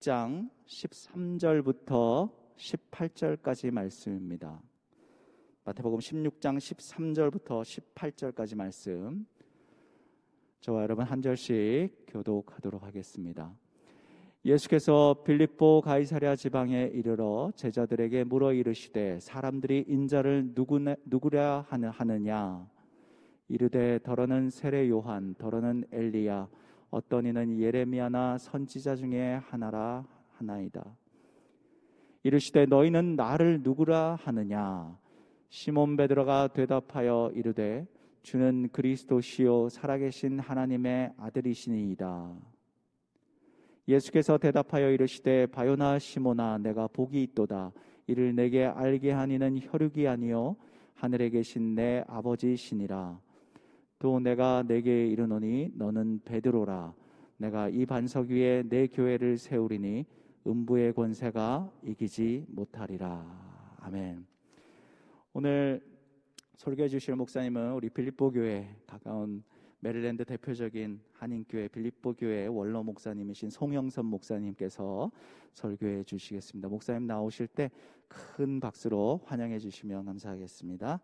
장 13절부터 18절까지 말씀입니다. 마태복음 16장 13절부터 18절까지 말씀. 저와 여러분 한 절씩 교독하도록 하겠습니다. 예수께서 빌립보 가이사랴 지방에 이르러 제자들에게 물어 이르시되 사람들이 인자를 누구네, 누구랴 하느냐 이르되 더러는 세례 요한 더러는 엘리야 어떤 이는 예레미야나 선지자 중에 하나라 하나이다. 이르시되 너희는 나를 누구라 하느냐? 시몬 베드로가 대답하여 이르되 주는 그리스도시요 살아계신 하나님의 아들이시니이다. 예수께서 대답하여 이르시되 바요나 시모나 내가 복이 있도다. 이를 내게 알게 하니는 혈육이 아니요 하늘에 계신 내 아버지시니라 또 내가 내게 이르노니 너는 베드로라 내가 이 반석 위에 내 교회를 세우리니 음부의 권세가 이기지 못하리라 아멘 오늘 설교해 주실 목사님은 우리 빌립보 교회 가까운 메릴랜드 대표적인 한인교회 빌립보 교회 원로 목사님이신 송영선 목사님께서 설교해 주시겠습니다. 목사님 나오실 때 큰 박수로 환영해 주시면 감사하겠습니다.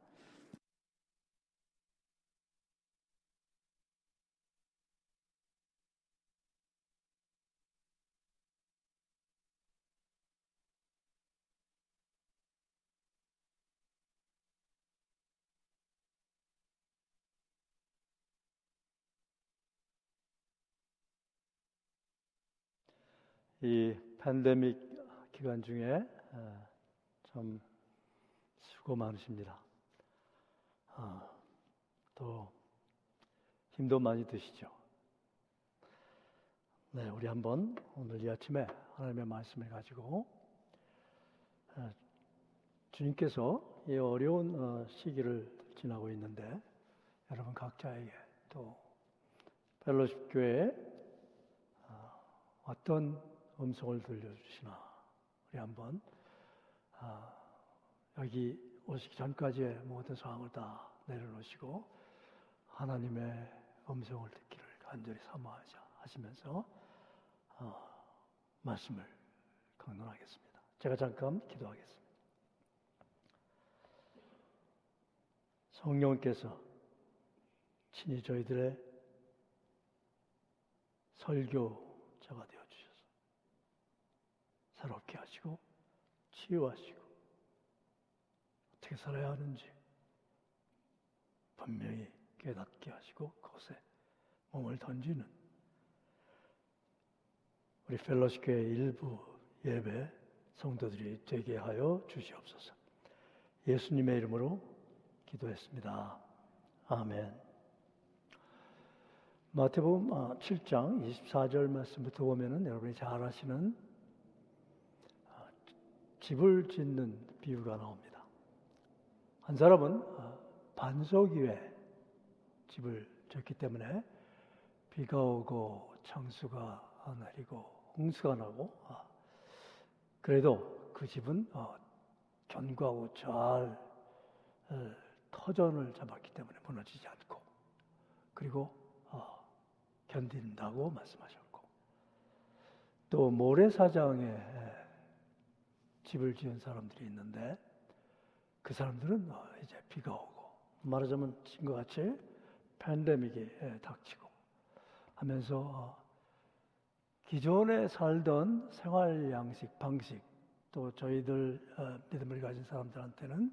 이 팬데믹 기간 중에 참 수고 많으십니다. 아, 또 힘도 많이 드시죠. 네, 우리 한번 오늘 이 아침에 하나님의 말씀을 가지고 주님께서 이 어려운 어, 시기를 지나고 있는데 여러분 각자에게 또 펠로십 교회 어, 어떤 음성을 들려주시나 우리 한번 아, 여기 오시기 전까지의 모든 상황을 다 내려놓으시고 하나님의 음성을 듣기를 간절히 사모하자 하시면서 어, 말씀을 강론하겠습니다. 제가 잠깐 기도하겠습니다. 성령께서 친히 저희들의 설교자가 되어 새롭게 하시고 치유하시고 어떻게 살아야 하는지 분명히 깨닫게 하시고 그것에 몸을 던지는 우리 펠로시교회 일부 예배 성도들이 되게 하여 주시옵소서. 예수님의 이름으로 기도했습니다. 아멘. 마태복음 7장 아, 24절 말씀부터 보면은 여러분이 잘 아시는 집을 짓는 비유가 나옵니다. 한 사람은 어, 반석 위에 집을 짓기 때문에 비가 오고 창수가 내리고 홍수가 나고 아, 그래도 그 집은 어, 견고하고 잘 어, 터전을 잡았기 때문에 무너지지 않고 그리고 견딘다고 말씀하셨고 또 모래사장에 집을 지은 사람들이 있는데 그 사람들은 어, 이제 비가 오고 말하자면 지금과 같이 팬데믹이 예, 닥치고 하면서 어, 기존에 살던 생활 양식, 방식 또 저희들 어, 믿음을 가진 사람들한테는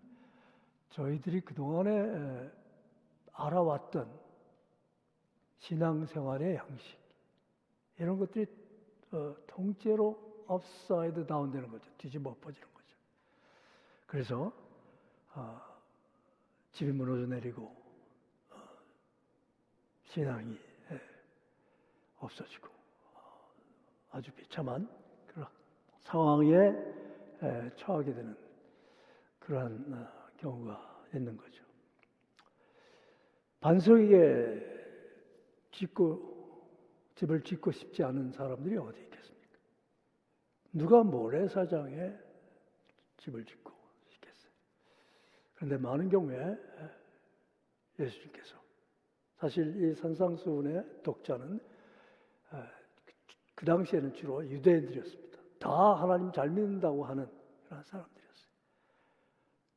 저희들이 그동안에 알아왔던 신앙생활의 양식 이런 것들이 통째로 upside down 되는 거죠. 뒤집어 엎어지는 거죠. 그래서 어, 집이 무너져 내리고 어, 신앙이 예, 없어지고 어, 아주 비참한 그런 상황에 예, 처하게 되는 그러한 어, 경우가 있는 거죠. 반석에 짓고 집을 짓고 싶지 않은 사람들이 어디 누가 모래사장에 집을 짓고 싶겠어요. 그런데 많은 경우에 예수님께서 사실 이 산상수훈의 독자는 그 당시에는 주로 유대인들이었습니다. 다 하나님 잘 믿는다고 하는 그런 사람들이었어요.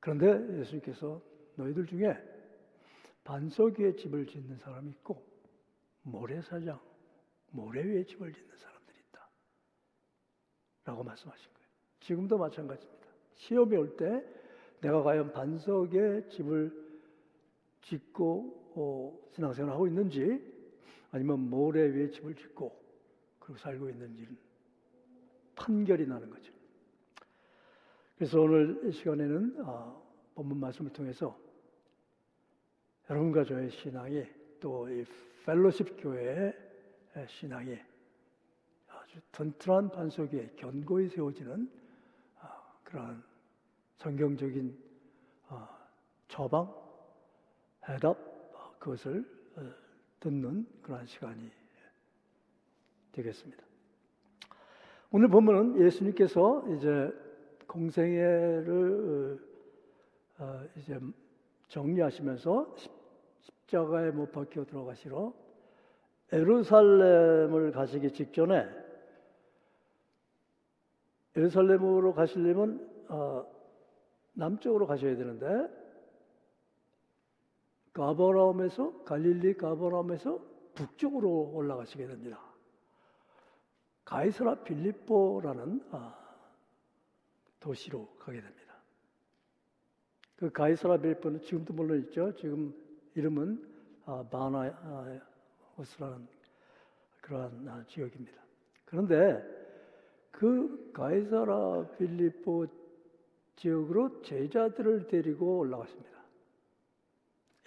그런데 예수님께서 너희들 중에 반석 위에 집을 짓는 사람이 있고 모래사장, 모래 위에 집을 짓는 있다. 라고 말씀하신 거예요. 지금도 마찬가지입니다. 시험이 올 때 내가 과연 반석에 집을 짓고 어, 신앙생활을 하고 있는지 아니면 모래 위에 집을 짓고 그리고 살고 있는지는 판결이 나는 거죠. 그래서 오늘 이 시간에는 어, 본문 말씀을 통해서 여러분과 저의 신앙이 또 이 펠로십 교회의 신앙이 튼튼한 반석 위에 견고히 세워지는 아, 그러한 성경적인 아, 처방, 해답 그것을 어, 듣는 그러한 시간이 되겠습니다. 오늘 보면은 예수님께서 이제 공생애를 어, 이제 정리하시면서 십자가에 못 박혀 들어가시러 에루살렘을 가시기 직전에 예루살렘으로 가시려면 어, 남쪽으로 가셔야 되는데 가버라움에서 갈릴리 가버라움에서 북쪽으로 올라가시게 됩니다. 가이사라 빌립보라는 아, 도시로 가게 됩니다. 그 가이사라 빌립보는 지금도 물론 있죠. 지금 이름은 아, 바나호스라는 그러한 아, 지역입니다. 그런데 그 가이사라 빌립보 지역으로 제자들을 데리고 올라갔습니다.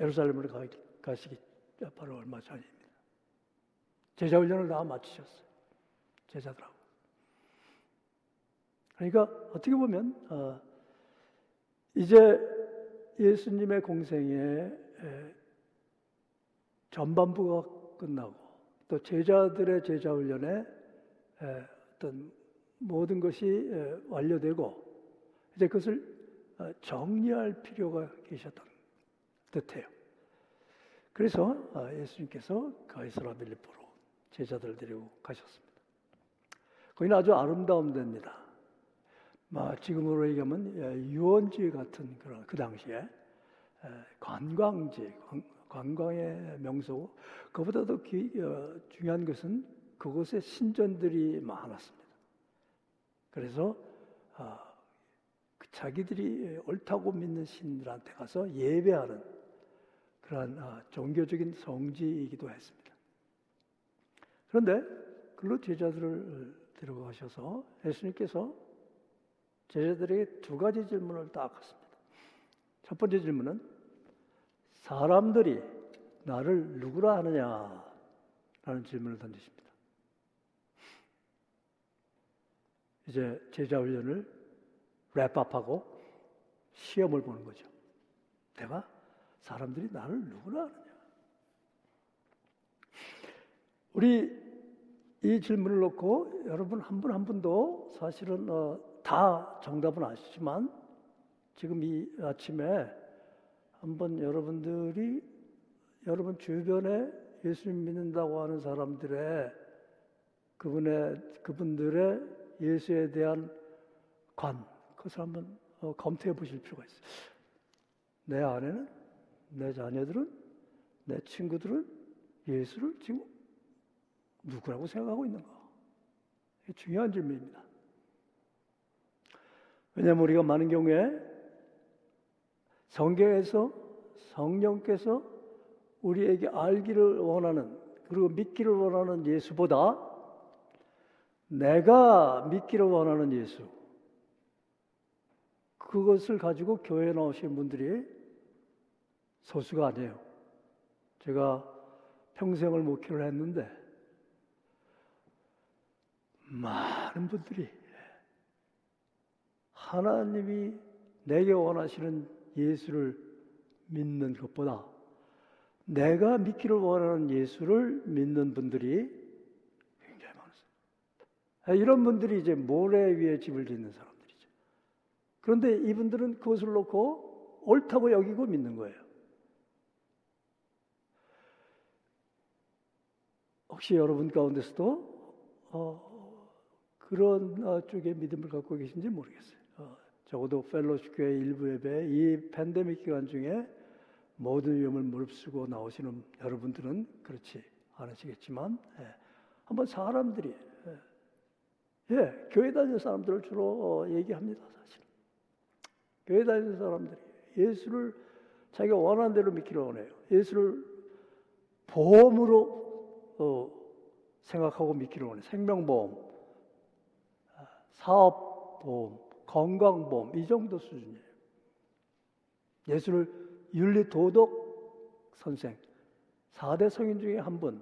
예루살렘으로 가시기 바로 얼마 전입니다. 제자 훈련을 다 마치셨어요. 제자들하고. 그러니까 어떻게 보면 어, 이제 예수님의 공생의 전반부가 끝나고 또 제자들의 제자 훈련에 어떤 모든 것이 완료되고 이제 그것을 어, 정리할 필요가 계셨던 듯해요. 그래서 어, 예수님께서 가이사라 빌립보로 제자들 데리고 가셨습니다. 거기는 아주 아름다운 데입니다. 지금으로 얘기하면 예, 유원지 같은 그런 그 당시에 관광지, 관광의 명소. 그보다도 어, 중요한 것은 그곳에 신전들이 많았습니다. 그래서 아, 그 자기들이 옳다고 믿는 신들한테 가서 예배하는 그러한 아, 종교적인 성지이기도 했습니다. 그런데 글로 제자들을 데려가셔서 예수님께서 제자들에게 두 가지 질문을 딱 했습니다. 첫 번째 질문은 사람들이 나를 누구라 하느냐? 라는 질문을 던지십니다. 이제 제자 훈련을 랩업하고 시험을 보는 거죠. 내가 사람들이 나를 누구라 하느냐? 우리 이 질문을 놓고 여러분 한분한 분도 사실은 어, 다 정답은 아시지만 지금 이 아침에 한번 여러분들이 여러분 주변에 예수님 믿는다고 하는 사람들의 그분의 그분들의 예수에 대한 관 그것을 한번 어, 검토해 보실 필요가 있어요. 내 아내는 내 자녀들은 내 친구들은 예수를 지금 누구라고 생각하고 있는가? 중요한 질문입니다. 왜냐하면 우리가 많은 경우에 성경에서 성령께서 우리에게 알기를 원하는 그리고 믿기를 원하는 예수보다 내가 믿기를 원하는 예수 그것을 가지고 교회에 나오신 분들이 소수가 아니에요. 제가 평생을 목회를 했는데 많은 분들이 하나님이 내게 원하시는 예수를 믿는 것보다 내가 믿기를 원하는 예수를 믿는 분들이. 이런 분들이 이제 모래 위에 집을 짓는 사람들이죠. 그런데 이분들은 그것을 놓고 옳다고 여기고 믿는 거예요. 혹시 여러분 가운데서도 어, 그런 어, 쪽의 믿음을 갖고 계신지 모르겠어요. 어, 적어도 펠로시 교회 일부 예배 이 팬데믹 기간 중에 모든 위험을 무릅쓰고 나오시는 여러분들은 그렇지 않으시겠지만 예, 한번 사람들이 예, 예, 교회 다니는 사람들을 주로 어, 얘기합니다 사실. 교회 다니는 사람들이 예수를 자기가 원하는 대로 믿기를 원해요. 예수를 보험으로 어, 생각하고 믿기를 원해요 생명보험 아, 사업보험 건강보험 이 정도 수준이에요. 예수를 윤리 도덕 선생 4대 성인 중에 한 분.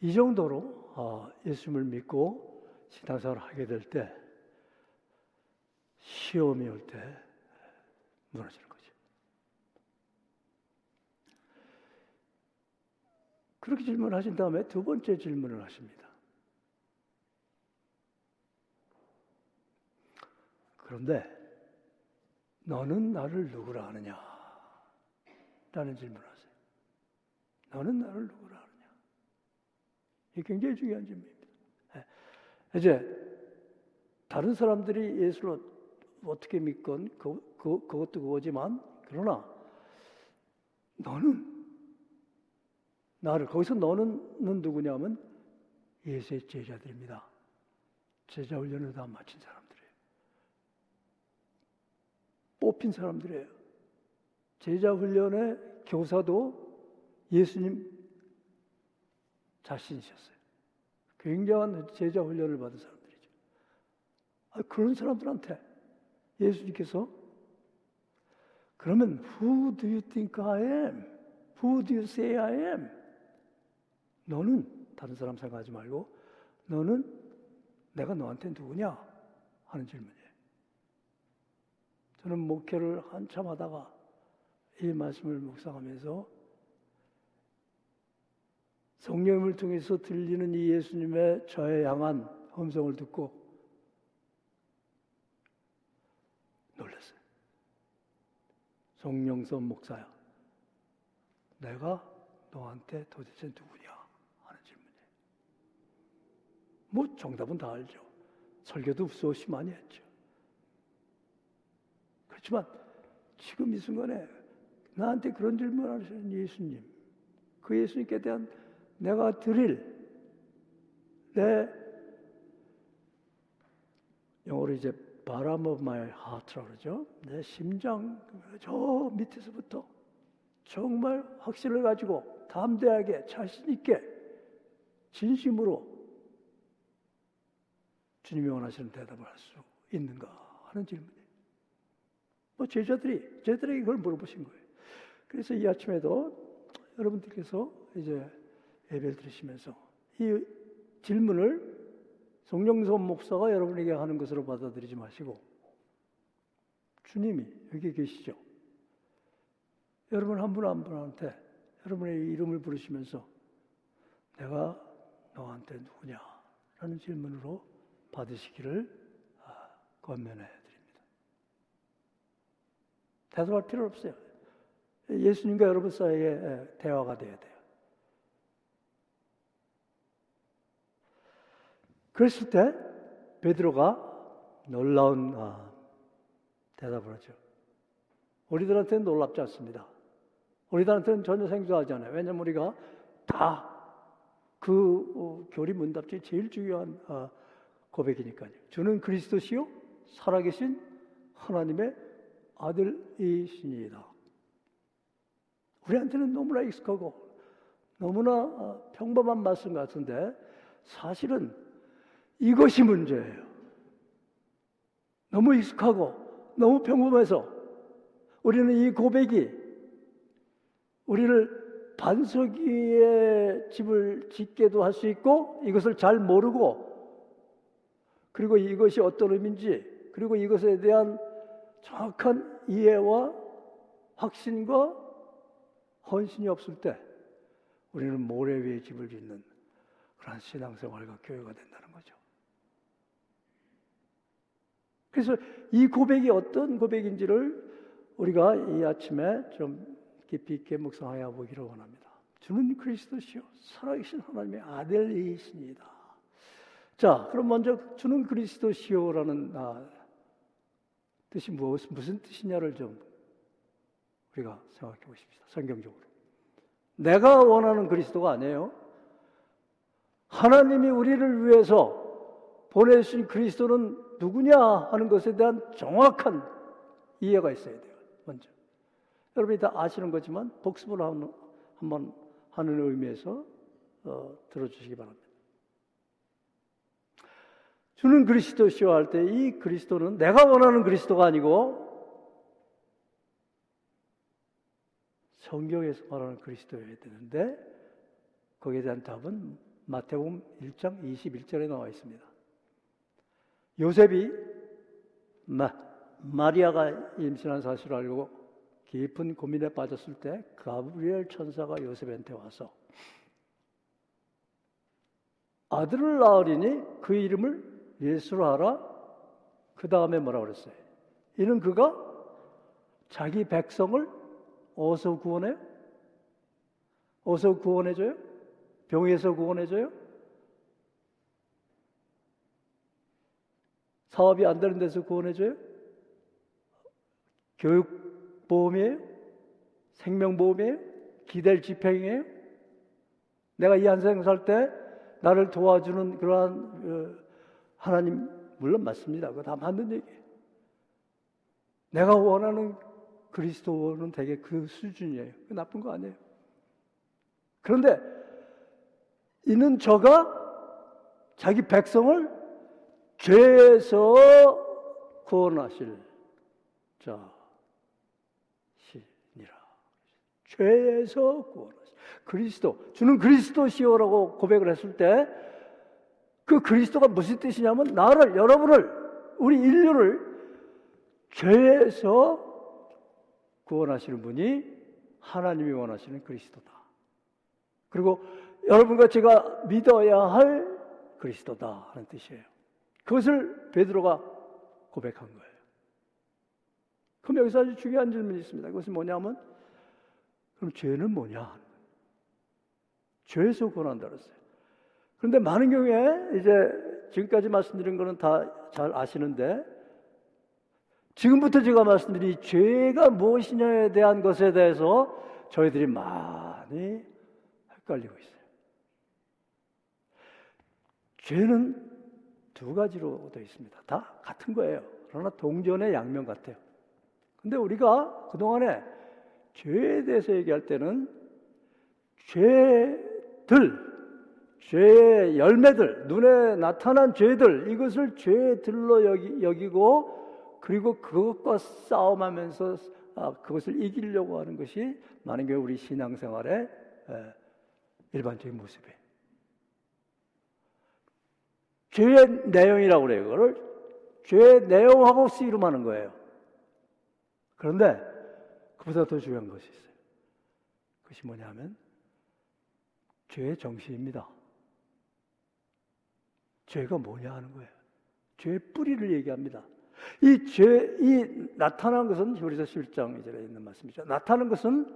이 정도로 어, 예수님을 믿고 신앙생활을 하게 될 때 시험이 올 때 무너지는 거죠. 그렇게 질문하신 다음에 두 번째 질문을 하십니다. 그런데 너는 나를 누구라 하느냐? 라는 질문을 하세요. 너는 나를 누구라 굉장히 중요한 질문입니다. 예. 이제 다른 사람들이 예수를 어떻게 믿건 그, 그, 그것도 그거지만 그러나 너는 나를 거기서 너는 누구냐면 예수의 제자들입니다. 제자 훈련을 다 마친 사람들이에요. 뽑힌 사람들이에요. 제자 훈련의 교사도 예수님 자신이셨어요. 굉장한 제자 훈련을 받은 사람들이죠. 아, 그런 사람들한테 예수님께서 그러면 who do you think I am? Who do you say I am? 너는 다른 사람 생각하지 말고 너는 내가 너한테 누구냐 하는 질문이에요. 저는 목회를 한참 하다가 이 말씀을 묵상하면서 성령을 통해서 들리는 이 예수님의 저에 향한 음성을 듣고 놀랐어요. 송영선 목사야. 내가 너한테 도대체 누구냐 하는 질문이에요. 뭐 정답은 다 알죠. 설교도 수없이 많이 했죠. 그렇지만 지금 이 순간에 나한테 그런 질문을 하시는 예수님, 그 예수님께 대한 내가 드릴 내 영어로 이제 바람 of my heart라고 그러죠. 내 심장 저 밑에서부터 정말 확신을 가지고 담대하게 자신 있게 진심으로 주님이 원하시는 대답을 할 수 있는가 하는 질문이에요. 뭐 제자들이 제자들에게 그걸 물어보신 거예요. 그래서 이 아침에도 여러분들께서 이제 예배를 들으시면서 이 질문을 송영선 목사가 여러분에게 하는 것으로 받아들이지 마시고 주님이 여기 계시죠. 여러분 한 분 한 분한테 여러분의 이름을 부르시면서 내가 너한테 누구냐? 라는 질문으로 받으시기를 아, 권면해 드립니다. 대답할 필요 없어요. 예수님과 여러분 사이에 대화가 돼야 돼요. 그랬을 때 베드로가 놀라운 아, 대답을 하죠. 우리들한테는 놀랍지 않습니다. 우리들한테는 전혀 생소하지 않아요. 왜냐하면 우리가 다 그 어, 교리 문답지 제일 중요한 어, 고백이니까요. 주는 그리스도시요 살아계신 하나님의 아들이시니이다. 우리한테는 너무나 익숙하고 너무나 어, 평범한 말씀 같은데 사실은 이것이 문제예요. 너무 익숙하고 너무 평범해서 우리는 이 고백이 우리를 반석 위에 집을 짓게도 할 수 있고 이것을 잘 모르고 그리고 이것이 어떤 의미인지 그리고 이것에 대한 정확한 이해와 확신과 헌신이 없을 때 우리는 모래 위에 집을 짓는 그런 신앙생활과 교회가 된다는 거죠. 그래서 이 고백이 어떤 고백인지를 우리가 이 아침에 좀 깊이 있게 묵상하여 보기를 원합니다. 주는 그리스도시요 살아계신 하나님의 아들이십니다. 자, 그럼 먼저 주는 그리스도시요라는 아, 뜻이 무엇, 무슨 뜻이냐를 좀 우리가 생각해 보십시다. 성경적으로. 내가 원하는 그리스도가 아니에요. 하나님이 우리를 위해서 보내신 그리스도는 누구냐 하는 것에 대한 정확한 이해가 있어야 돼요. 먼저. 여러분이 다 아시는 거지만 복습을 한- 한번 하는 의미에서 어, 들어주시기 바랍니다. 주는 그리스도시오 할 때 이 그리스도는 내가 원하는 그리스도가 아니고 성경에서 말하는 그리스도여야 되는데 거기에 대한 답은 마태복음 1장 21절에 나와 있습니다. 요셉이 마, 마리아가 임신한 사실을 알고 깊은 고민에 빠졌을 때 가브리엘 천사가 요셉한테 와서 아들을 낳으리니 그 이름을 예수로 하라. 그 다음에 뭐라 그랬어요? 이는 그가 자기 백성을 어디서 구원해요? 어디서 구원해줘요? 병에서 구원해줘요? 사업이 안 되는 데서 구원해줘요? 교육보험이에요? 생명보험이에요? 기댈 집행이에요? 내가 이 한생 살 때 나를 도와주는 그러한 어, 하나님 물론 맞습니다. 그거 다 맞는 얘기예요. 내가 원하는 그리스도는 되게 그 수준이에요. 그 나쁜 거 아니에요. 그런데 이는 저가 자기 백성을 죄에서 구원하실 자시니라. 죄에서 구원하실 그리스도 주는 그리스도시오라고 고백을 했을 때 그 그리스도가 무슨 뜻이냐면 나를 여러분을 우리 인류를 죄에서 구원하시는 분이 하나님이 원하시는 그리스도다. 그리고 여러분과 제가 믿어야 할 그리스도다 하는 뜻이에요. 그것을 베드로가 고백한 거예요. 그럼 여기서 아주 중요한 질문이 있습니다. 그것이 뭐냐면 그럼 죄는 뭐냐? 죄에서 구원한다 그랬어요. 그런데 많은 경우에 이제 지금까지 말씀드린 거는 다 잘 아시는데 지금부터 제가 말씀드린 이 죄가 무엇이냐에 대한 것에 대해서 저희들이 많이 헷갈리고 있어요. 죄는 두 가지로 되어 있습니다. 다 같은 거예요. 그러나 동전의 양면 같아요. 근데 우리가 그동안에 죄에 대해서 얘기할 때는 죄들, 죄의 열매들, 눈에 나타난 죄들, 이것을 죄들로 여기, 여기고, 그리고 그것과 싸움하면서 아, 그것을 이기려고 하는 것이 많은 경우 우리 신앙생활의 에, 일반적인 모습이에요. 죄의 내용이라고 그래요. 그걸 죄의 내용하고 씨름하는 거예요. 그런데 그보다 더 중요한 것이 있어요. 그것이 뭐냐면 죄의 정신입니다. 죄가 뭐냐 하는 거예요. 죄의 뿌리를 얘기합니다. 이 죄, 이 나타난 것은 히브리서 11장 이절에 있는 말씀이죠. 나타난 것은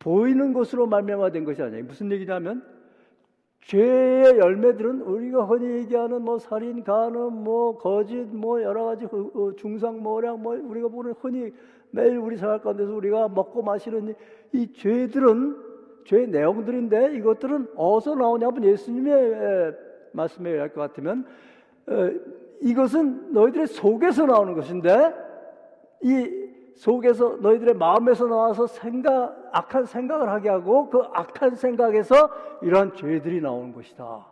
보이는 것으로 말미암아 된 것이 아니에요. 무슨 얘기냐면 죄의 열매들은 우리가 흔히 얘기하는 뭐 살인, 간음, 뭐 거짓, 뭐 여러 가지 어, 중상모략, 뭐 우리가 보는 흔히 매일 우리 생활 가운데서 우리가 먹고 마시는 이 죄들은 죄의 내용들인데 이것들은 어디서 나오냐면 예수님의 말씀에 의할 것 같으면 이것은 너희들의 속에서 나오는 것인데 이 속에서 너희들의 마음에서 나와서 생각 악한 생각을 하게 하고 그 악한 생각에서 이러한 죄들이 나오는 것이다.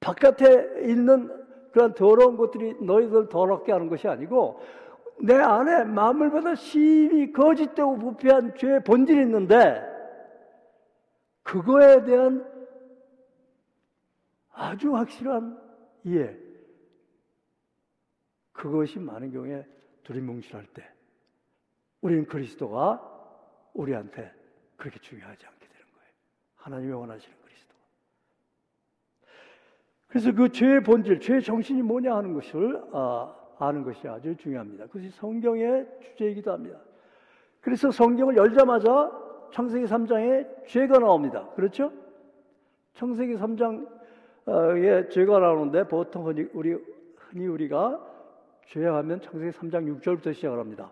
바깥에 있는 그런 더러운 것들이 너희들 더럽게 하는 것이 아니고 내 안에 받아 심히 거짓되고 부패한 죄의 본질이 있는데 그거에 대한 아주 확실한 이해 그것이 많은 경우에 두리뭉실할 때 우리는 그리스도가 우리한테 그렇게 중요하지 않게 되는 거예요. 하나님이 원하시는 그리스도. 그래서 그 죄의 본질, 죄의 정신이 뭐냐 하는 것을 아, 아는 것이 아주 중요합니다. 그것이 성경의 주제이기도 합니다. 그래서 성경을 열자마자 창세기 3장에 죄가 나옵니다. 그렇죠? 창세기 3장에 죄가 나오는데 보통 우리 흔히 우리가 죄하면 창세기 3장 6절부터 시작을 합니다.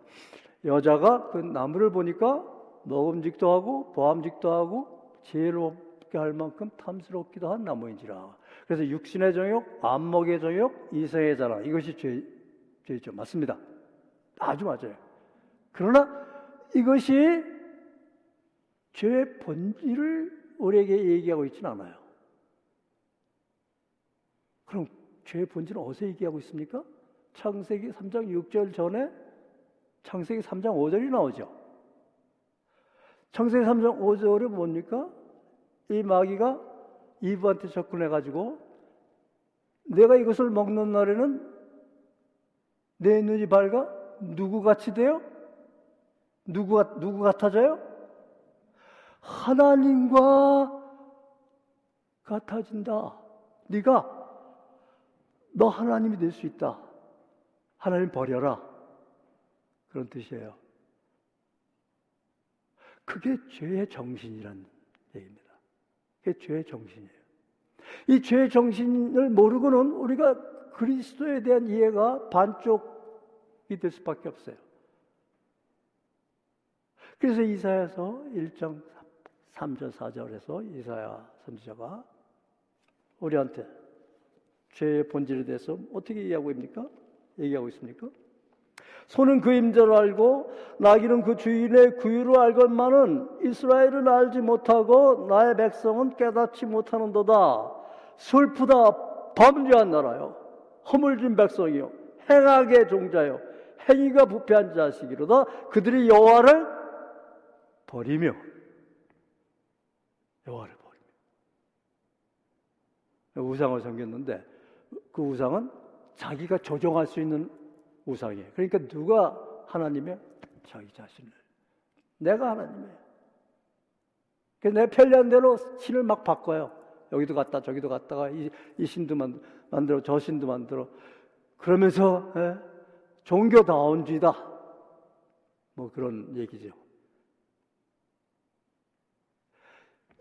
여자가 그 나무를 보니까 먹음직도 하고 보암직도 하고 지혜롭게 할 만큼 탐스럽기도 한 나무인지라. 그래서 육신의 정욕, 안목의 정욕, 이성의 자랑 이것이 죄, 죄죠. 맞습니다. 아주 맞아요. 그러나 이것이 죄의 본질을 우리에게 얘기하고 있지는 않아요. 그럼 죄의 본질은 어디서 얘기하고 있습니까? 창세기 3장 6절 전에 창세기 3장 5절이 나오죠. 창세기 3장 5절이 뭡니까? 이 마귀가 이브한테 접근해 가지고 내가 이것을 먹는 날에는 내 눈이 밝아 누구 같이 돼요? 누구가 누구 같아져요? 하나님과 같아진다. 네가 너 하나님이 될 수 있다. 하나님 버려라. 그런 뜻이에요. 그게 죄의 정신이란 얘기입니다. 그게 죄의 정신이에요. 이 죄의 정신을 모르고는 우리가 그리스도에 대한 이해가 반쪽이 될 수밖에 없어요. 그래서 이사야서 1장 3절 4절에서 이사야 선지자가 우리한테 죄의 본질에 대해서 어떻게 이해하고 있습니까? 얘기하고 있습니까? 소는 그 임자를 알고 나귀는 그 주인의 구유를 알건만은 이스라엘은 알지 못하고 나의 백성은 깨닫지 못하는도다. 슬프다 범죄한 나라요. 허물진 백성이요. 행악의 종자요. 행위가 부패한 자식이로다. 그들이 여호와를 버리며 여호와를 버리며 우상을 섬겼는데 그 우상은 자기가 조종할 수 있는 우상이에요. 그러니까 누가 하나님의 자기 자신을 내가 하나님이에요. 내 편리한 대로 신을 막 바꿔요. 여기도 갔다 저기도 갔다가 이, 이 신도 만, 만들어 저 신도 만들어 그러면서 에? 종교다운 주의다 뭐 그런 얘기죠.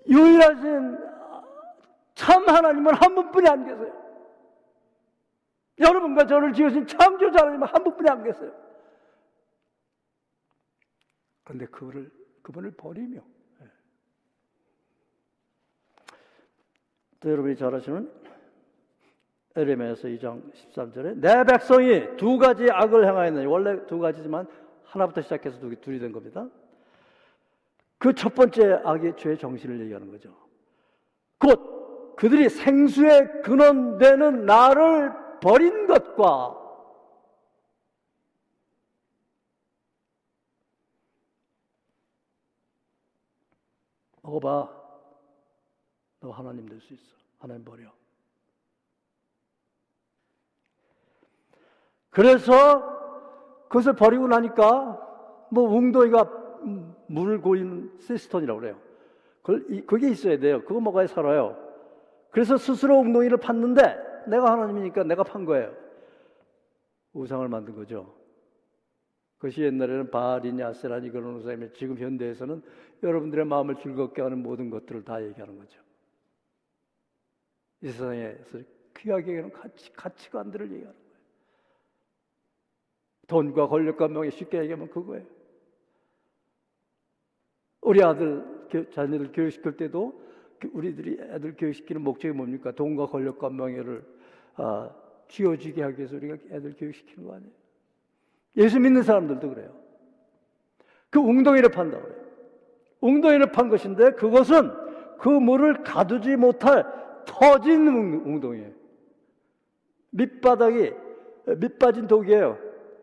유일하신 참 하나님은 한 분뿐이 안 계세요. 여러분과 저를 지으신 창조자 하나님은 한 분뿐이 안 계세요. 그런데 그분을 그분을 버리며 예. 또 여러분이 잘 아시는 에레미야서 2장 13절에 내 백성이 두 가지 악을 행하였느니 원래 두 가지지만 하나부터 시작해서 두, 둘이 된 겁니다. 그 첫 번째 악의 죄의 정신을 얘기하는 거죠. 곧 그들이 생수의 근원 되는 나를 버린 것과 먹어봐. 너 하나님 될 수 있어. 하나님 버려. 그래서 그것을 버리고 나니까 뭐 웅덩이가 물을 고이는 시스톤이라고 그래요. 그게 있어야 돼요. 그거 먹어야 살아요. 그래서 스스로 웅덩이를 팠는데 내가 하나님이니까 내가 판 거예요. 우상을 만든 거죠. 그것이 옛날에는 바알이니 아세라니 그런 우상이면 지금 현대에서는 여러분들의 마음을 즐겁게 하는 모든 것들을 다 얘기하는 거죠. 이 세상에서 귀하게 여기는 가치, 가치관들을 얘기하는 거예요. 돈과 권력과 명예 쉽게 얘기하면 그거예요. 우리 아들, 자녀들 교육시킬 때도 그 우리들이 애들 교육시키는 목적이 뭡니까? 돈과 권력과 명예를 아, 쥐어지게 하기 위해서 우리가 애들 교육시키는 거 아니에요? 예수 믿는 사람들도 그래요. 그 웅덩이를 판다고 그래요. 웅덩이를 판 것인데 그것은 그 물을 가두지 못할 터진 웅덩이에요. 밑바닥이 밑빠진 독이에요.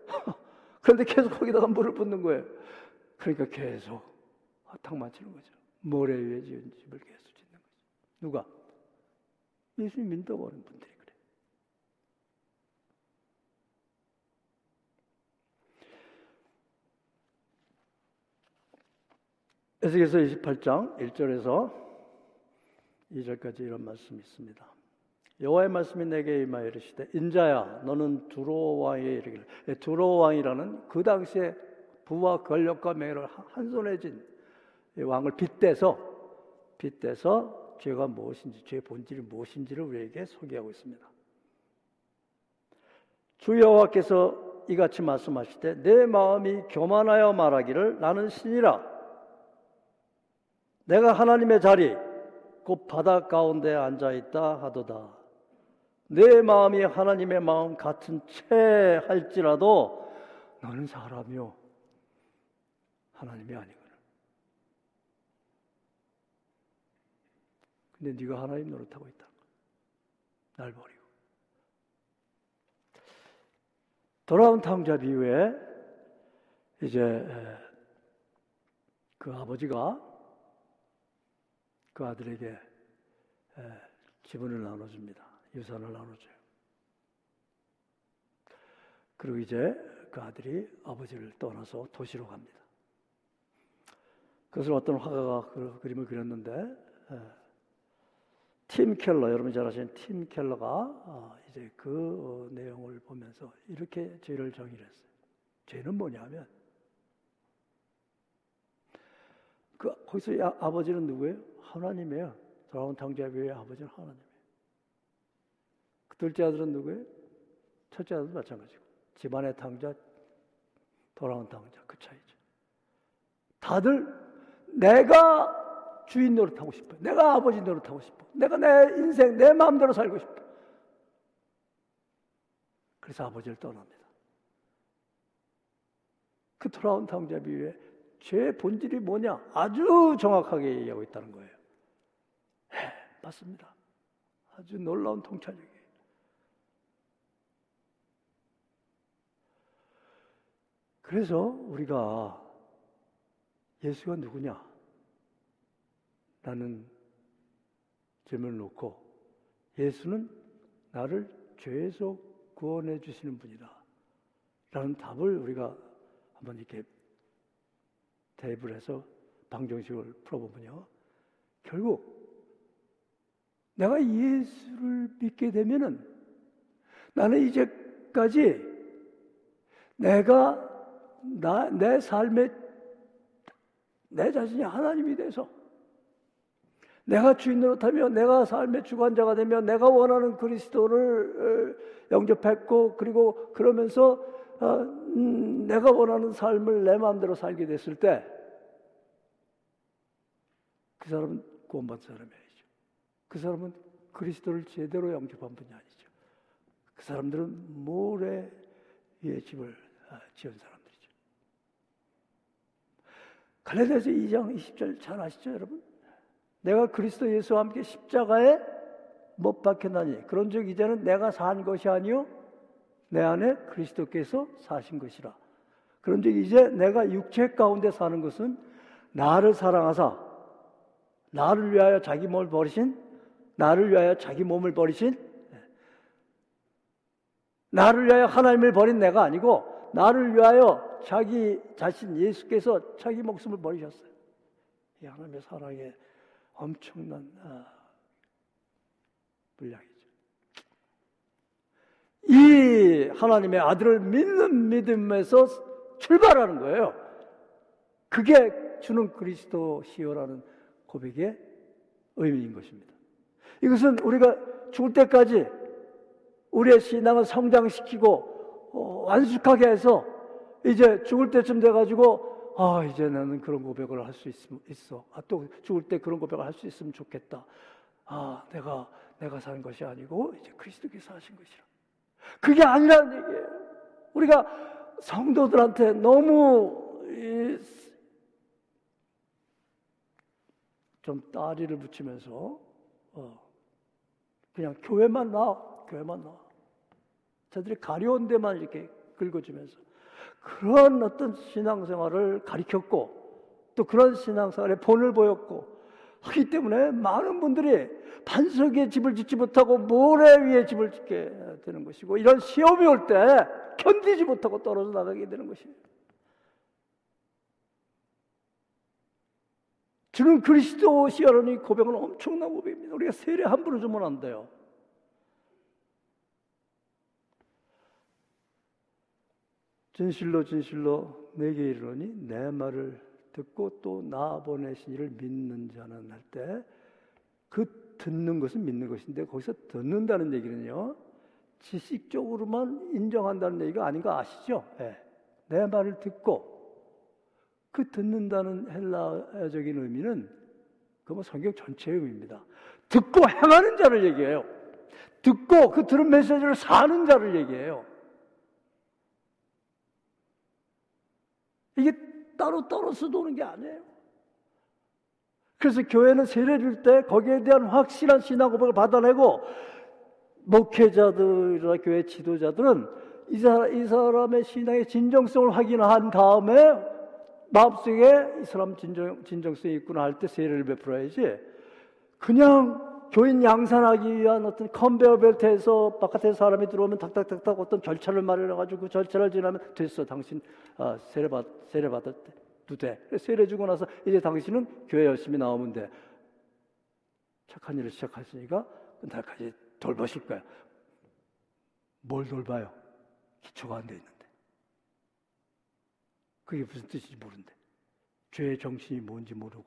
그런데 계속 거기다가 물을 붓는 거예요. 그러니까 계속 화탕 맞추는 거죠. 모래 위에 지은 집을 계속 짓는 거죠. 누가? 예수님 믿다고 하는 분들이 그래. 에스겔서 28장 1절에서 2절까지 이런 말씀이 있습니다. 여호와의 말씀이 내게 임하여 이르시되 인자야 너는 두로 왕에 이르기를 예, 두로 왕이라는 그 당시에 부와 권력과 명예를 한 손에 쥔 왕을 빗대서 빗대서 죄가 무엇인지 죄의 본질이 무엇인지를 우리에게 소개하고 있습니다. 주 여호와께서 이같이 말씀하실 때 내 마음이 교만하여 말하기를 나는 신이라 내가 하나님의 자리 곧 바다 가운데 앉아 있다 하도다. 내 마음이 하나님의 마음 같은 채 할지라도 너는 사람이요 하나님이 아니거든. 근데 네가 하나님 노릇하고 있다. 날 버리고. 돌아온 탕자 이후에 이제 그 아버지가 그 아들에게 지분을 나눠줍니다. 유산을 나눠줘요. 그리고 이제 그 아들이 아버지를 떠나서 도시로 갑니다. 그것을 어떤 화가가 그 그림을 그렸는데 팀 켈러 여러분 잘 아시는 팀 켈러가 아, 이제 그 어, 내용을 보면서 이렇게 죄를 정의했어요. 죄는 뭐냐면 그 거기서 야, 아버지는 누구예요? 하나님이에요. 돌아온 당자비의 아버지는 하나님이에요. 그 둘째 아들은 누구예요? 첫째 아들도 마찬가지고 집안의 당자, 돌아온 당자 그 차이죠. 다들 내가 주인 노릇하고 싶어요. 내가 아버지 노릇하고 싶어. 내가 내 인생 내 마음대로 살고 싶어. 그래서 아버지를 떠납니다. 그 돌아온 당자 비유에 죄의 본질이 뭐냐? 아주 정확하게 얘기하고 있다는 거예요. 네, 맞습니다. 아주 놀라운 통찰력이에요. 그래서 우리가 예수가 누구냐? 라는 질문을 놓고 예수는 나를 죄에서 구원해 주시는 분이다. 라는 답을 우리가 한번 이렇게 대입을 해서 방정식을 풀어보면요. 결국 내가 예수를 믿게 되면은 나는 이제까지 내가 나, 내 삶에 내 자신이 하나님이 돼서 내가 주인 노릇하며 내가 삶의 주관자가 되며 내가 원하는 그리스도를 어, 영접했고 그리고 그러면서 어, 음, 내가 원하는 삶을 내 마음대로 살게 됐을 때 그 사람은 구원받은 사람이죠. 그 사람은 그리스도를 제대로 영접한 분이 아니죠. 그 사람들은 모래 위에 집을 아, 지은 사람들이죠. 갈라디아서 2장 20절 잘 아시죠, 여러분? 내가 그리스도 예수와 함께 십자가에 못 박혔나니 그런즉 이제는 내가 산 것이 아니요 내 안에 그리스도께서 사신 것이라. 그런즉 이제 내가 육체 가운데 사는 것은 나를 사랑하사 나를 위하여 자기 몸을 버리신 나를 위하여 자기 몸을 버리신 나를 위하여 하나님을 버린 내가 아니고 나를 위하여 자기 자신 예수께서 자기 목숨을 버리셨어요. 이 하나님의 사랑에 엄청난 아, 분량이죠. 이 하나님의 아들을 믿는 믿음에서 출발하는 거예요. 그게 주는 그리스도시요라는 고백의 의미인 것입니다. 이것은 우리가 죽을 때까지 우리의 신앙을 성장시키고 어, 완숙하게 해서 이제 죽을 때쯤 돼가지고 아, 이제 나는 그런 고백을 할 수 있어. 아, 또 죽을 때 그런 고백을 할 수 있으면 좋겠다. 아, 내가, 내가 사는 것이 아니고, 이제 그리스도께서 하신 것이라. 그게 아니라는 얘기예요. 우리가 성도들한테 너무 좀 따리를 붙이면서, 어, 그냥 교회만 나, 교회만 나. 저들이 가려운 데만 이렇게 긁어주면서 그런 어떤 신앙생활을 가리켰고 또 그런 신앙생활에 본을 보였고 하기 때문에 많은 분들이 반석에 집을 짓지 못하고 모래 위에 집을 짓게 되는 것이고 이런 시험이 올 때 견디지 못하고 떨어져 나가게 되는 것이에요. 주는 그리스도시라는 고백은 엄청난 고백입니다. 우리가 세례 함부로 주면 안 돼요. 진실로 진실로 내게 이르노니 내 말을 듣고 또 나 보내신 이를 믿는 자는 할 때 그 듣는 것은 믿는 것인데 거기서 듣는다는 얘기는요 지식적으로만 인정한다는 얘기가 아닌 거 아시죠? 네. 내 말을 듣고 그 듣는다는 헬라적인 의미는 그 뭐 성경 전체의 의미입니다. 듣고 행하는 자를 얘기해요. 듣고 그 들은 메시지를 사는 자를 얘기해요. 이게 따로 떨어서 도는 게 아니에요. 그래서 교회는 세례 줄때 거기에 대한 확실한 신앙 고백을 받아내고 목회자들이나 교회 지도자들은 이 사람의 신앙의 진정성을 확인한 다음에 마음속에 이 사람 진정, 진정성이 있구나 할 때 세례를 베풀어야지. 그냥 교인 양산하기 위한 어떤 컨베어 벨트에서 바깥에 사람이 들어오면 탁탁탁탁 어떤 절차를 마련해가지고 그 절차를 지나면 됐어. 당신 아, 세례 받 세례 받았대. 두대 세례 주고 나서 이제 당신은 교회 열심히 나오면 돼. 착한 일을 시작했으니까 날까지 돌보실 거야. 뭘 돌봐요? 기초가 안 돼 있는데 그게 무슨 뜻인지 모른대 죄의 정신이 뭔지 모르고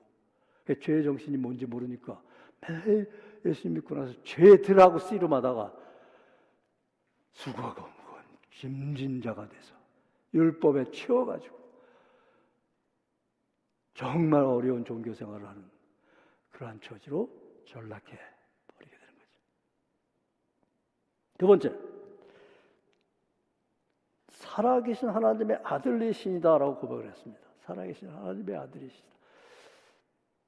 죄의 정신이 뭔지 모르니까 매일 예수 믿고 나서 죄들하고 씨름하다가 수고하고 무거운 짐진자가 돼서 율법에 치워가지고 정말 어려운 종교 생활을 하는 그러한 처지로 전락해 버리게 되는 거죠. 두 번째, 살아계신 하나님의 아들이신이다라고 고백을 했습니다. 살아계신 하나님의 아들이시다.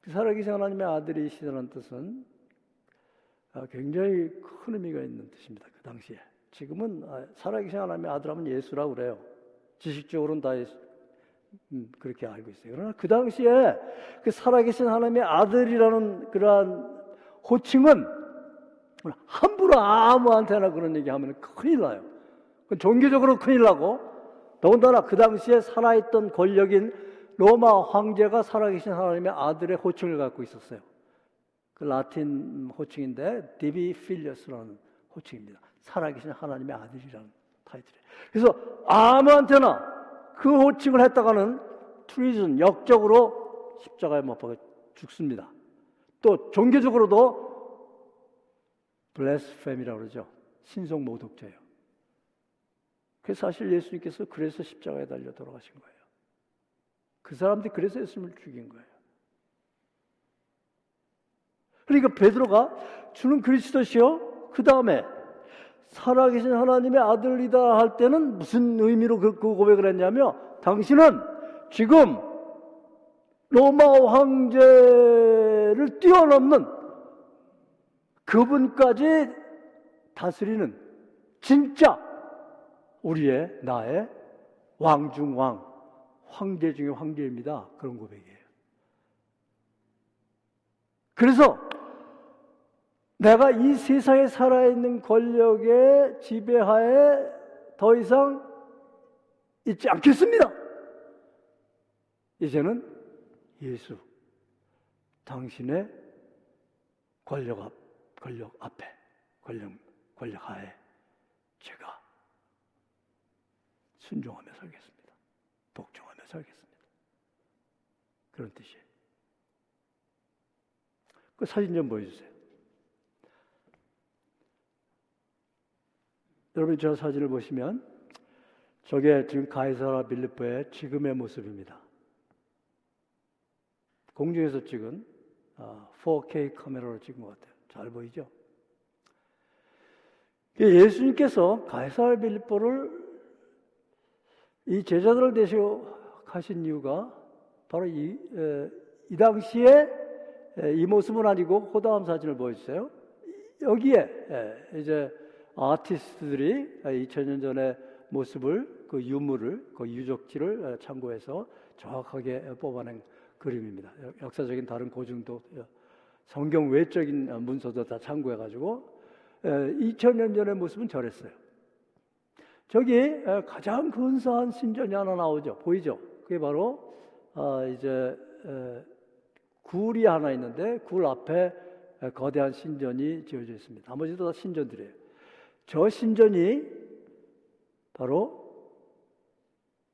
그 살아계신 하나님의 아들이시다는 뜻은 아, 굉장히 큰 의미가 있는 뜻입니다. 그 당시에. 지금은 아, 살아계신 하나님의 아들하면 예수라고 그래요. 지식적으로는 다 예수, 음, 그렇게 알고 있어요. 그러나 그 당시에 그 살아계신 하나님의 아들이라는 그러한 호칭은 함부로 아무한테나 그런 얘기하면 큰일 나요. 종교적으로 큰일 나고 더군다나 그 당시에 살아있던 권력인 로마 황제가 살아계신 하나님의 아들의 호칭을 갖고 있었어요. 그 라틴 호칭인데 디비 필리어스라는 호칭입니다. 살아계신 하나님의 아들이라는 타이틀이에요. 그래서 아무한테나 그 호칭을 했다가는 트리즌 역적으로 십자가에 못 박아 죽습니다. 또 종교적으로도 블레스페미라고 그러죠. 신성 모독죄예요. 그 사실 예수님께서 그래서 십자가에 달려 돌아가신 거예요. 그 사람들이 그래서 예수님을 죽인 거예요. 그러니까 베드로가 주는 그리스도시요. 그 다음에 살아계신 하나님의 아들이다 할 때는 무슨 의미로 그, 그 고백을 했냐면 당신은 지금 로마 황제를 뛰어넘는 그분까지 다스리는 진짜 우리의 나의 왕중왕 황제 중의 황제입니다. 그런 고백이에요. 그래서 내가 이 세상에 살아있는 권력의 지배하에 더 이상 있지 않겠습니다. 이제는 예수, 당신의 권력 앞, 권력 앞에, 권력, 권력 하에 제가 순종하며 살겠습니다. 복종하며 살겠습니다. 그런 뜻이에요. 그 사진 좀 보여주세요. 여러분 저 사진을 보시면 저게 지금 가이사라 빌리포의 지금의 모습입니다. 공중에서 찍은 4K 아, 카메라로 찍은 것 같아요. 잘 보이죠? 예수님께서 가이사라 빌리포를 이 제자들을 대시하신 이유가 바로 이, 이 당시에 이 모습은 아니고 그 다음 사진을 보여주세요. 여기에 이제 아티스트들이 2000년 전의 모습을 그 유물을 그 유적지를 참고해서 정확하게 뽑아낸 그림입니다. 역사적인 다른 고증도 성경 외적인 문서도 다 참고해가지고 2000년 전의 모습은 저랬어요. 저기 가장 근사한 신전이 하나 나오죠. 보이죠? 그게 바로 아, 이제 굴이 하나 있는데 굴 앞에 거대한 신전이 지어져 있습니다. 나머지도 다 신전들이에요. 저 신전이 바로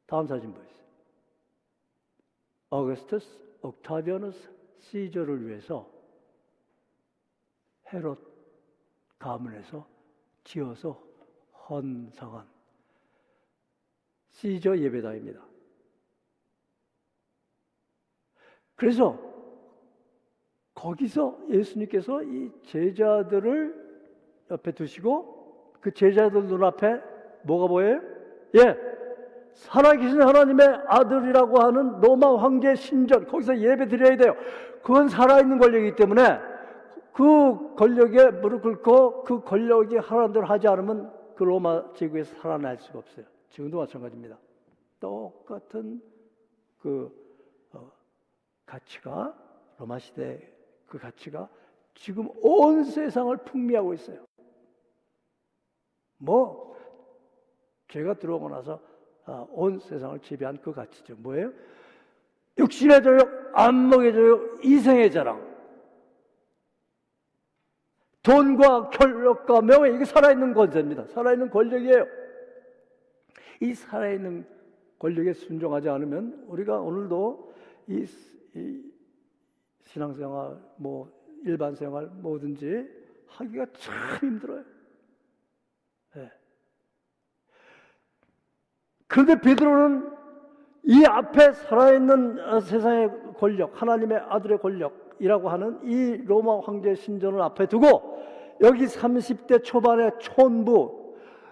다음 사진 보세요. 어거스터스 옥타비아누스 시저를 위해서 헤롯 가문에서 지어서 헌상한 시저 예배당입니다. 그래서 거기서 예수님께서 이 제자들을 옆에 두시고 그 제자들 눈앞에 뭐가 보여요? 예. 살아계신 하나님의 아들이라고 하는 로마 황제 신전 거기서 예배 드려야 돼요. 그건 살아있는 권력이기 때문에 그 권력에 무릎 꿇고 그 권력이 하나님대로 하지 않으면 그 로마 제국에서 살아날 수가 없어요. 지금도 마찬가지입니다. 똑같은 그 어, 가치가 로마 시대 그 가치가 지금 온 세상을 풍미하고 있어요. 뭐 죄가 들어오고 나서 아, 온 세상을 지배한 그 가치죠. 뭐예요? 육신의 조욕, 안목의 조욕, 이생의 자랑. 돈과 권력과 명예, 이게 살아있는 권세입니다. 살아있는 권력이에요. 이 살아있는 권력에 순종하지 않으면 우리가 오늘도 이, 이 신앙생활, 뭐 일반 생활 뭐든지 하기가 참 힘들어요. 네. 그런데 베드로는 이 앞에 살아있는 어, 세상의 권력, 하나님의 아들의 권력이라고 하는 이 로마 황제 신전을 앞에 두고 여기 30대 초반의 촌부,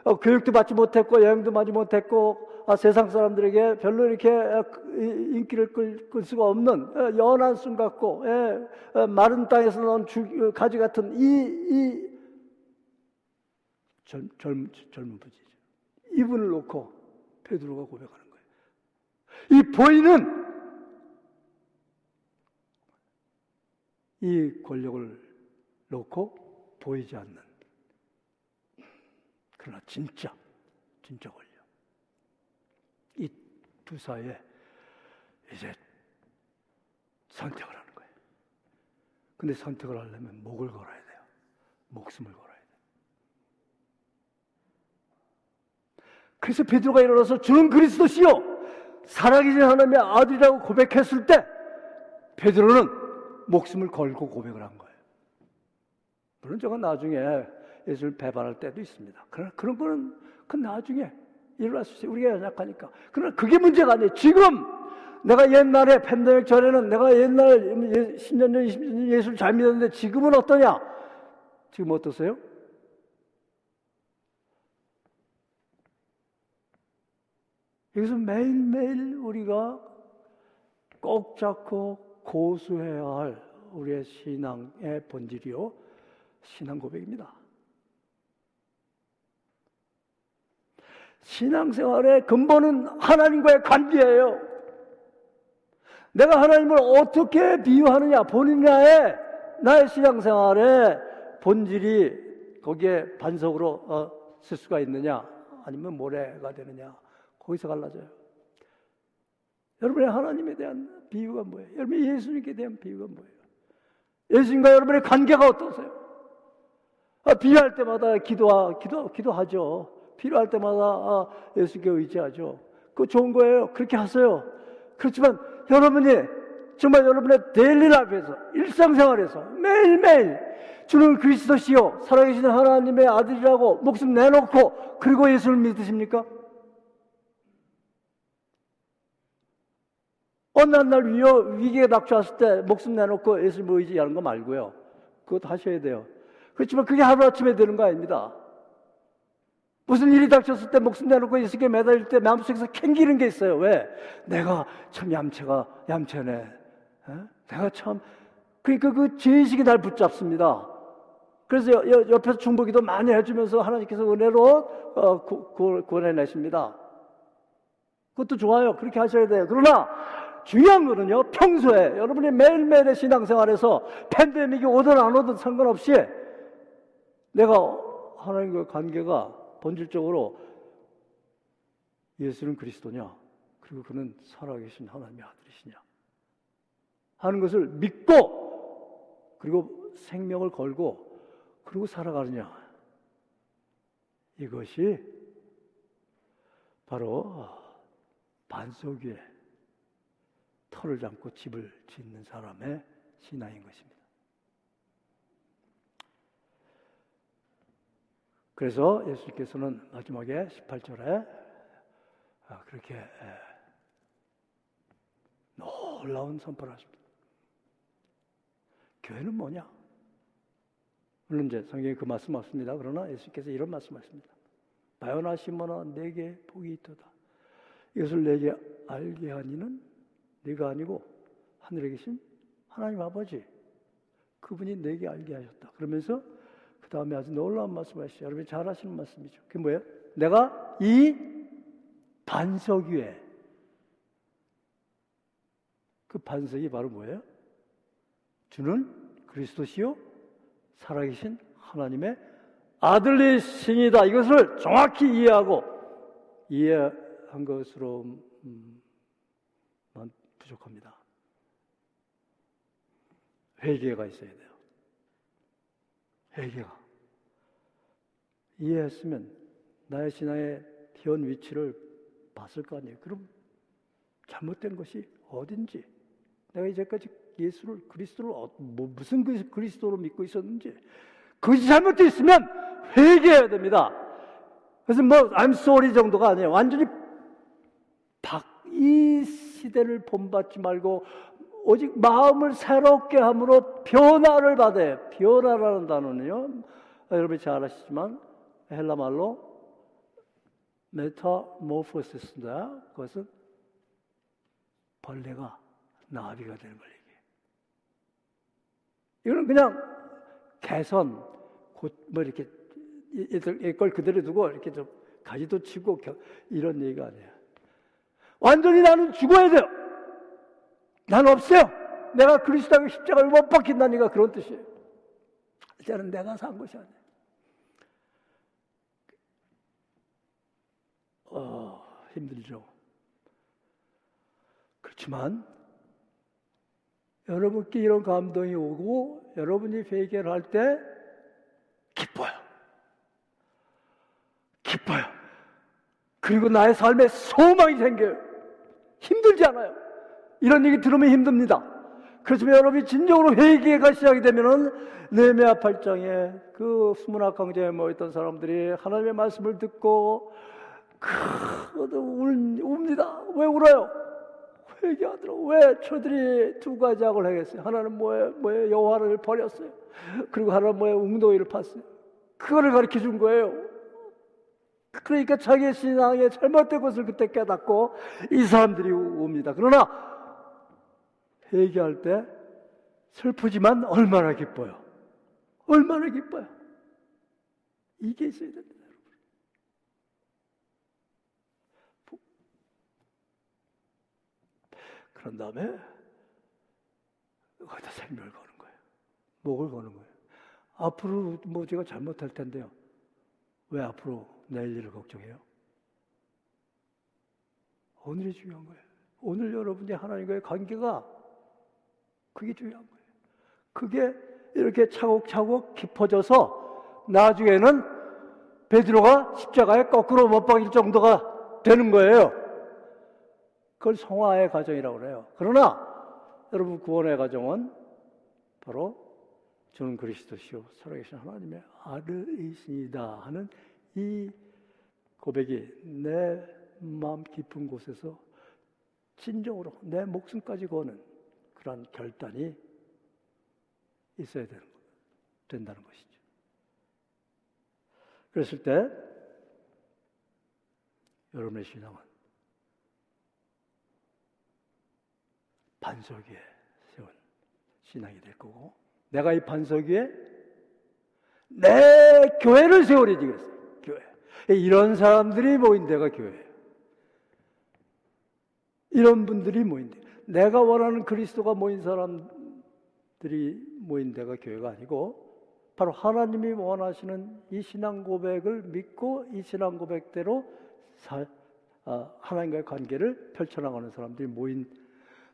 어, 교육도 받지 못했고 여행도 받지 못했고 아, 세상 사람들에게 별로 이렇게 어, 인기를 끌, 끌 수가 없는 어, 연한 순 같고 예, 어, 마른 땅에서 나온 주, 어, 가지 같은 이, 이 젊, 젊, 젊은 부지죠. 이분을 놓고 베드로가 고백하는 거예요. 이 보이는 이 권력을 놓고 보이지 않는 그러나 진짜 진짜 권력 이 두 사이에 이제 선택을 하는 거예요. 근데 선택을 하려면 목을 걸어야 돼요. 목숨을 걸어야 돼요. 그래서 베드로가 일어나서 주는 그리스도시요 살아계신 하나님의 아들이라고 고백했을 때 베드로는 목숨을 걸고 고백을 한 거예요. 물론 저건 나중에 예수를 배반할 때도 있습니다. 그러나 그런 거는 그 나중에 일어날 수 있어요. 우리가 연약하니까. 그러나 그게 문제가 아니에요. 지금 내가 옛날에 팬데믹 전에는 내가 옛날 10년 전, 20년 전 예수를 잘 믿었는데 지금은 어떠냐? 지금 어떠세요? 여기서 매일매일 우리가 꼭 잡고 고수해야 할 우리의 신앙의 본질이요. 신앙 고백입니다. 신앙생활의 근본은 하나님과의 관계예요. 내가 하나님을 어떻게 비유하느냐, 본인의 나의 신앙생활의 본질이 거기에 반석으로 어, 쓸 수가 있느냐, 아니면 모래가 되느냐, 거기서 갈라져요. 여러분의 하나님에 대한 비유가 뭐예요? 여러분의 예수님께 대한 비유가 뭐예요? 예수님과 여러분의 관계가 어떠세요? 아, 필요할 때마다 기도하, 기도, 기도하죠. 필요할 때마다 아, 예수께 의지하죠. 그거 좋은 거예요. 그렇게 하세요. 그렇지만 여러분이 정말 여러분의 daily life에서 일상생활에서 매일매일 주는 그리스도시요 살아계신 하나님의 아들이라고 목숨 내놓고 그리고 예수를 믿으십니까? 어느 날 위어, 위기에 닥쳐왔을 때 목숨 내놓고 예수를 의지하는 거 말고요. 그것도 하셔야 돼요. 그렇지만 그게 하루아침에 되는 거 아닙니다. 무슨 일이 닥쳤을 때 목숨 내놓고 예수께 매달릴 때 마음속에서 캥기는 게 있어요. 왜? 내가 참 얌체가 얌체네. 에? 내가 참 그러니까 그 죄의식이 날 붙잡습니다. 그래서 여, 옆에서 중보기도 많이 해주면서 하나님께서 은혜로 어, 구원해내십니다. 그것도 좋아요. 그렇게 하셔야 돼요. 그러나 중요한 거는요, 평소에 여러분이 매일매일의 신앙생활에서 팬데믹이 오든 안 오든 상관없이 내가 하나님과의 관계가 본질적으로 예수는 그리스도냐, 그리고 그는 살아계신 하나님의 아들이시냐? 하는 것을 믿고 그리고 생명을 걸고 그리고 살아가느냐? 이것이 바로 반석 위에 털을 담고 집을 짓는 사람의 신앙인 것입니다. 그래서 예수님께서는 마지막에 18절에 아, 그렇게 놀라운 선포를 하십니다. 교회는 뭐냐? 물론 이제 성경에 그 말씀 없습니다. 그러나 예수께서 이런 말씀하십니다. 바요나 시모나 내게 복이 있도다. 이것을 내게 알게 하니는 네가 아니고 하늘에 계신 하나님 아버지 그분이 내게 알게 하셨다. 그러면서 그 다음에 아주 놀라운 말씀하시죠. 여러분 잘 아시는 말씀이죠. 그게 뭐예요? 내가 이 반석 위에 그 반석이 바로 뭐예요? 주는 그리스도시요 살아계신 하나님의 아들이신이다. 이것을 정확히 이해하고 이해한 것으로만 부족합니다. 회개가 있어야 돼 요. 회개가. 이해했으면 나의 신앙의 현 위치를 봤을 거 아니에요. 그럼 잘못된 것이 어딘지, 내가 이제까지 예수를 그리스도를 어, 뭐 무슨 그리스도로 믿고 있었는지 그것이 잘못되어 있으면 회개해야 됩니다. 그래서 뭐 I'm sorry 정도가 아니에요. 완전히 이 시대를 본받지 말고 오직 마음을 새롭게 함으로 변화를 받아요. 변화라는 단어는요. 여러분이 잘 아시지만 헬라 말로 metamorphosis인데 그것은 벌레가 나비가 되는 걸 얘기해요. 이거는 그냥 개선, 뭐 이렇게 이걸 그대로 두고 이렇게 좀 가지도 치고 이런 얘기가 아니에요. 완전히 나는 죽어야 돼요. 난 없어요. 내가 그리스도의 십자가를 못 박힌다니까 그런 뜻이에요. 이제는 내가 산 것이 아니에요. 어, 힘들죠. 그렇지만 여러분께 이런 감동이 오고 여러분이 회개를 할 때 기뻐요. 기뻐요. 그리고 나의 삶에 소망이 생겨요. 힘들지 않아요. 이런 얘기 들으면 힘듭니다. 그렇지만 여러분이 진정으로 회개가 시작이 되면은 네메아 8장에 그 수문학 강좌에 모였던 사람들이 하나님의 말씀을 듣고 크, 웁니다. 왜 울어요? 회개하더라고. 왜 저들이 두 가지 악을 하겠어요? 하나는 뭐에, 뭐에 여호와를 버렸어요. 그리고 하나는 뭐에 웅도이를 팠어요. 그거를 가르쳐 준 거예요. 그러니까 자기 신앙에 잘못된 것을 그때 깨닫고 이 사람들이 옵니다. 그러나 회개할 때 슬프지만 얼마나 기뻐요. 얼마나 기뻐요. 이게 있어야 됩니다. 그런 다음에 거기다 생명을 거는 거예요. 목을 거는 거예요. 앞으로 뭐 제가 잘못할 텐데요. 왜 앞으로 내일 일을 걱정해요? 오늘이 중요한 거예요. 오늘 여러분이 하나님과의 관계가 그게 중요한 거예요. 그게 이렇게 차곡차곡 깊어져서 나중에는 베드로가 십자가에 거꾸로 못 박일 정도가 되는 거예요. 그걸 성화의 과정이라고 그래요. 그러나 여러분 구원의 과정은 바로 저는 그리스도시요 살아계신 하나님의 아들이십니다 하는 이 고백이 내 마음 깊은 곳에서 진정으로 내 목숨까지 거는 그러한 결단이 있어야 되는, 된다는 것이죠. 그랬을 때 여러분의 신앙은 반석 위에 세운 신앙이 될 거고 내가 이 반석 위에 내 교회를 세우리지 그랬어요. 교회. 이런 사람들이 모인 데가 교회예요. 이런 분들이 모인 데. 내가 원하는 그리스도가 모인 사람들이 모인 데가 교회가 아니고 바로 하나님이 원하시는 이 신앙 고백을 믿고 이 신앙 고백대로 사, 아, 하나님과의 관계를 펼쳐나가는 사람들이 모인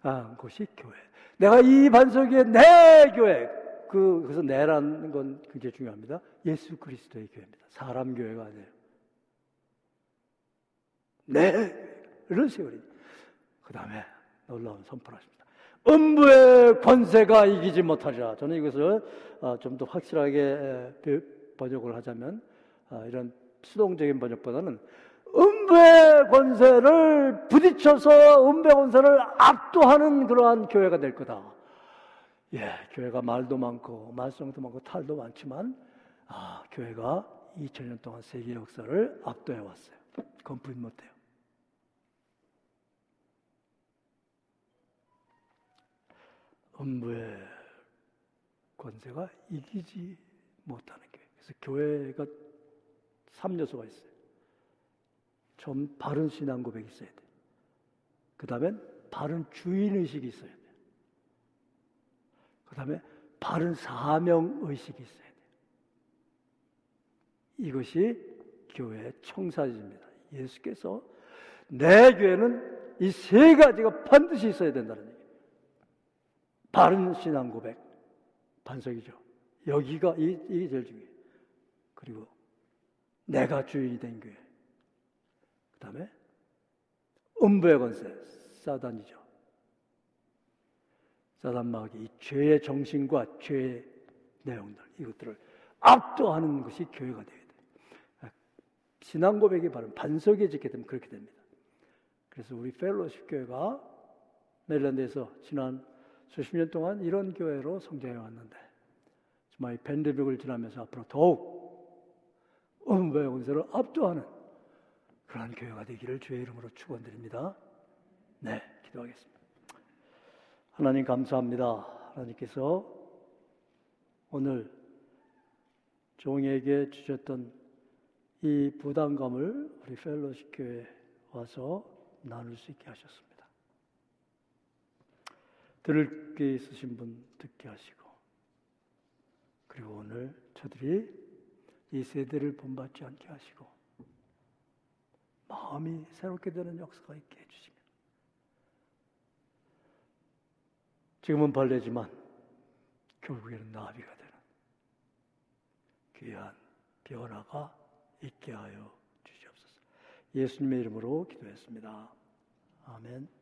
아, 곳이 교회. 내가 이 반석 위에 내 교회. 그, 그래서 내라는 건 굉장히 중요합니다. 예수 그리스도의 교회입니다. 사람 교회가 아니에요. 내를 세우리. 그 다음에 놀라운 선포를 하십니다. 음부의 권세가 이기지 못하리라. 저는 이것을 어, 좀더 확실하게 번역을 하자면 어, 이런 수동적인 번역보다는 음부의 권세를 부딪혀서 음부의 권세를 압도하는 그러한 교회가 될 거다. 예, 교회가 말도 많고 말썽도 많고 탈도 많지만 아, 교회가 2000년 동안 세계 역사를 압도해 왔어요. 부인 못해요. 음부의 권세가 이기지 못하는 교회. 그래서 교회가 3요소가 있어요. 좀 바른 신앙 고백이 있어야 돼. 그 다음엔 바른 주인의식이 있어야 돼. 그 다음에 바른 사명의식이 있어야 돼. 이것이 교회의 청사진입니다. 예수께서 내 교회는 이 세 가지가 반드시 있어야 된다는. 바른 신앙 고백, 반석이죠. 여기가 이, 이게 제일 중요해요. 그리고 내가 주인이 된 교회. 그 다음에 음부의 권세, 사단이죠. 사단 마귀, 이 죄의 정신과 죄의 내용들, 이것들을 압도하는 것이 교회가 되어야 돼요. 신앙 고백이 바로 반석에 짓게 되면 그렇게 됩니다. 그래서 우리 펠로십 교회가 메릴랜드에서 지난 수십 년 동안 이런 교회로 성장해 왔는데 정말 이 팬데믹을 지나면서 앞으로 더욱 음부의 권세를 압도하는 그러한 교회가 되기를 주의 이름으로 축원드립니다. 네, 기도하겠습니다. 하나님 감사합니다. 하나님께서 오늘 종에게 주셨던 이 부담감을 우리 펠로십 교회에 와서 나눌 수 있게 하셨습니다. 들을 게 있으신 분 듣게 하시고 그리고 오늘 저들이 이 세대를 본받지 않게 하시고 마음이 새롭게 되는 역사가 있게 해주시면 지금은 벌레지만 결국에는 나비가 되는 귀한 변화가 있게 하여 주시옵소서. 예수님의 이름으로 기도했습니다. 아멘.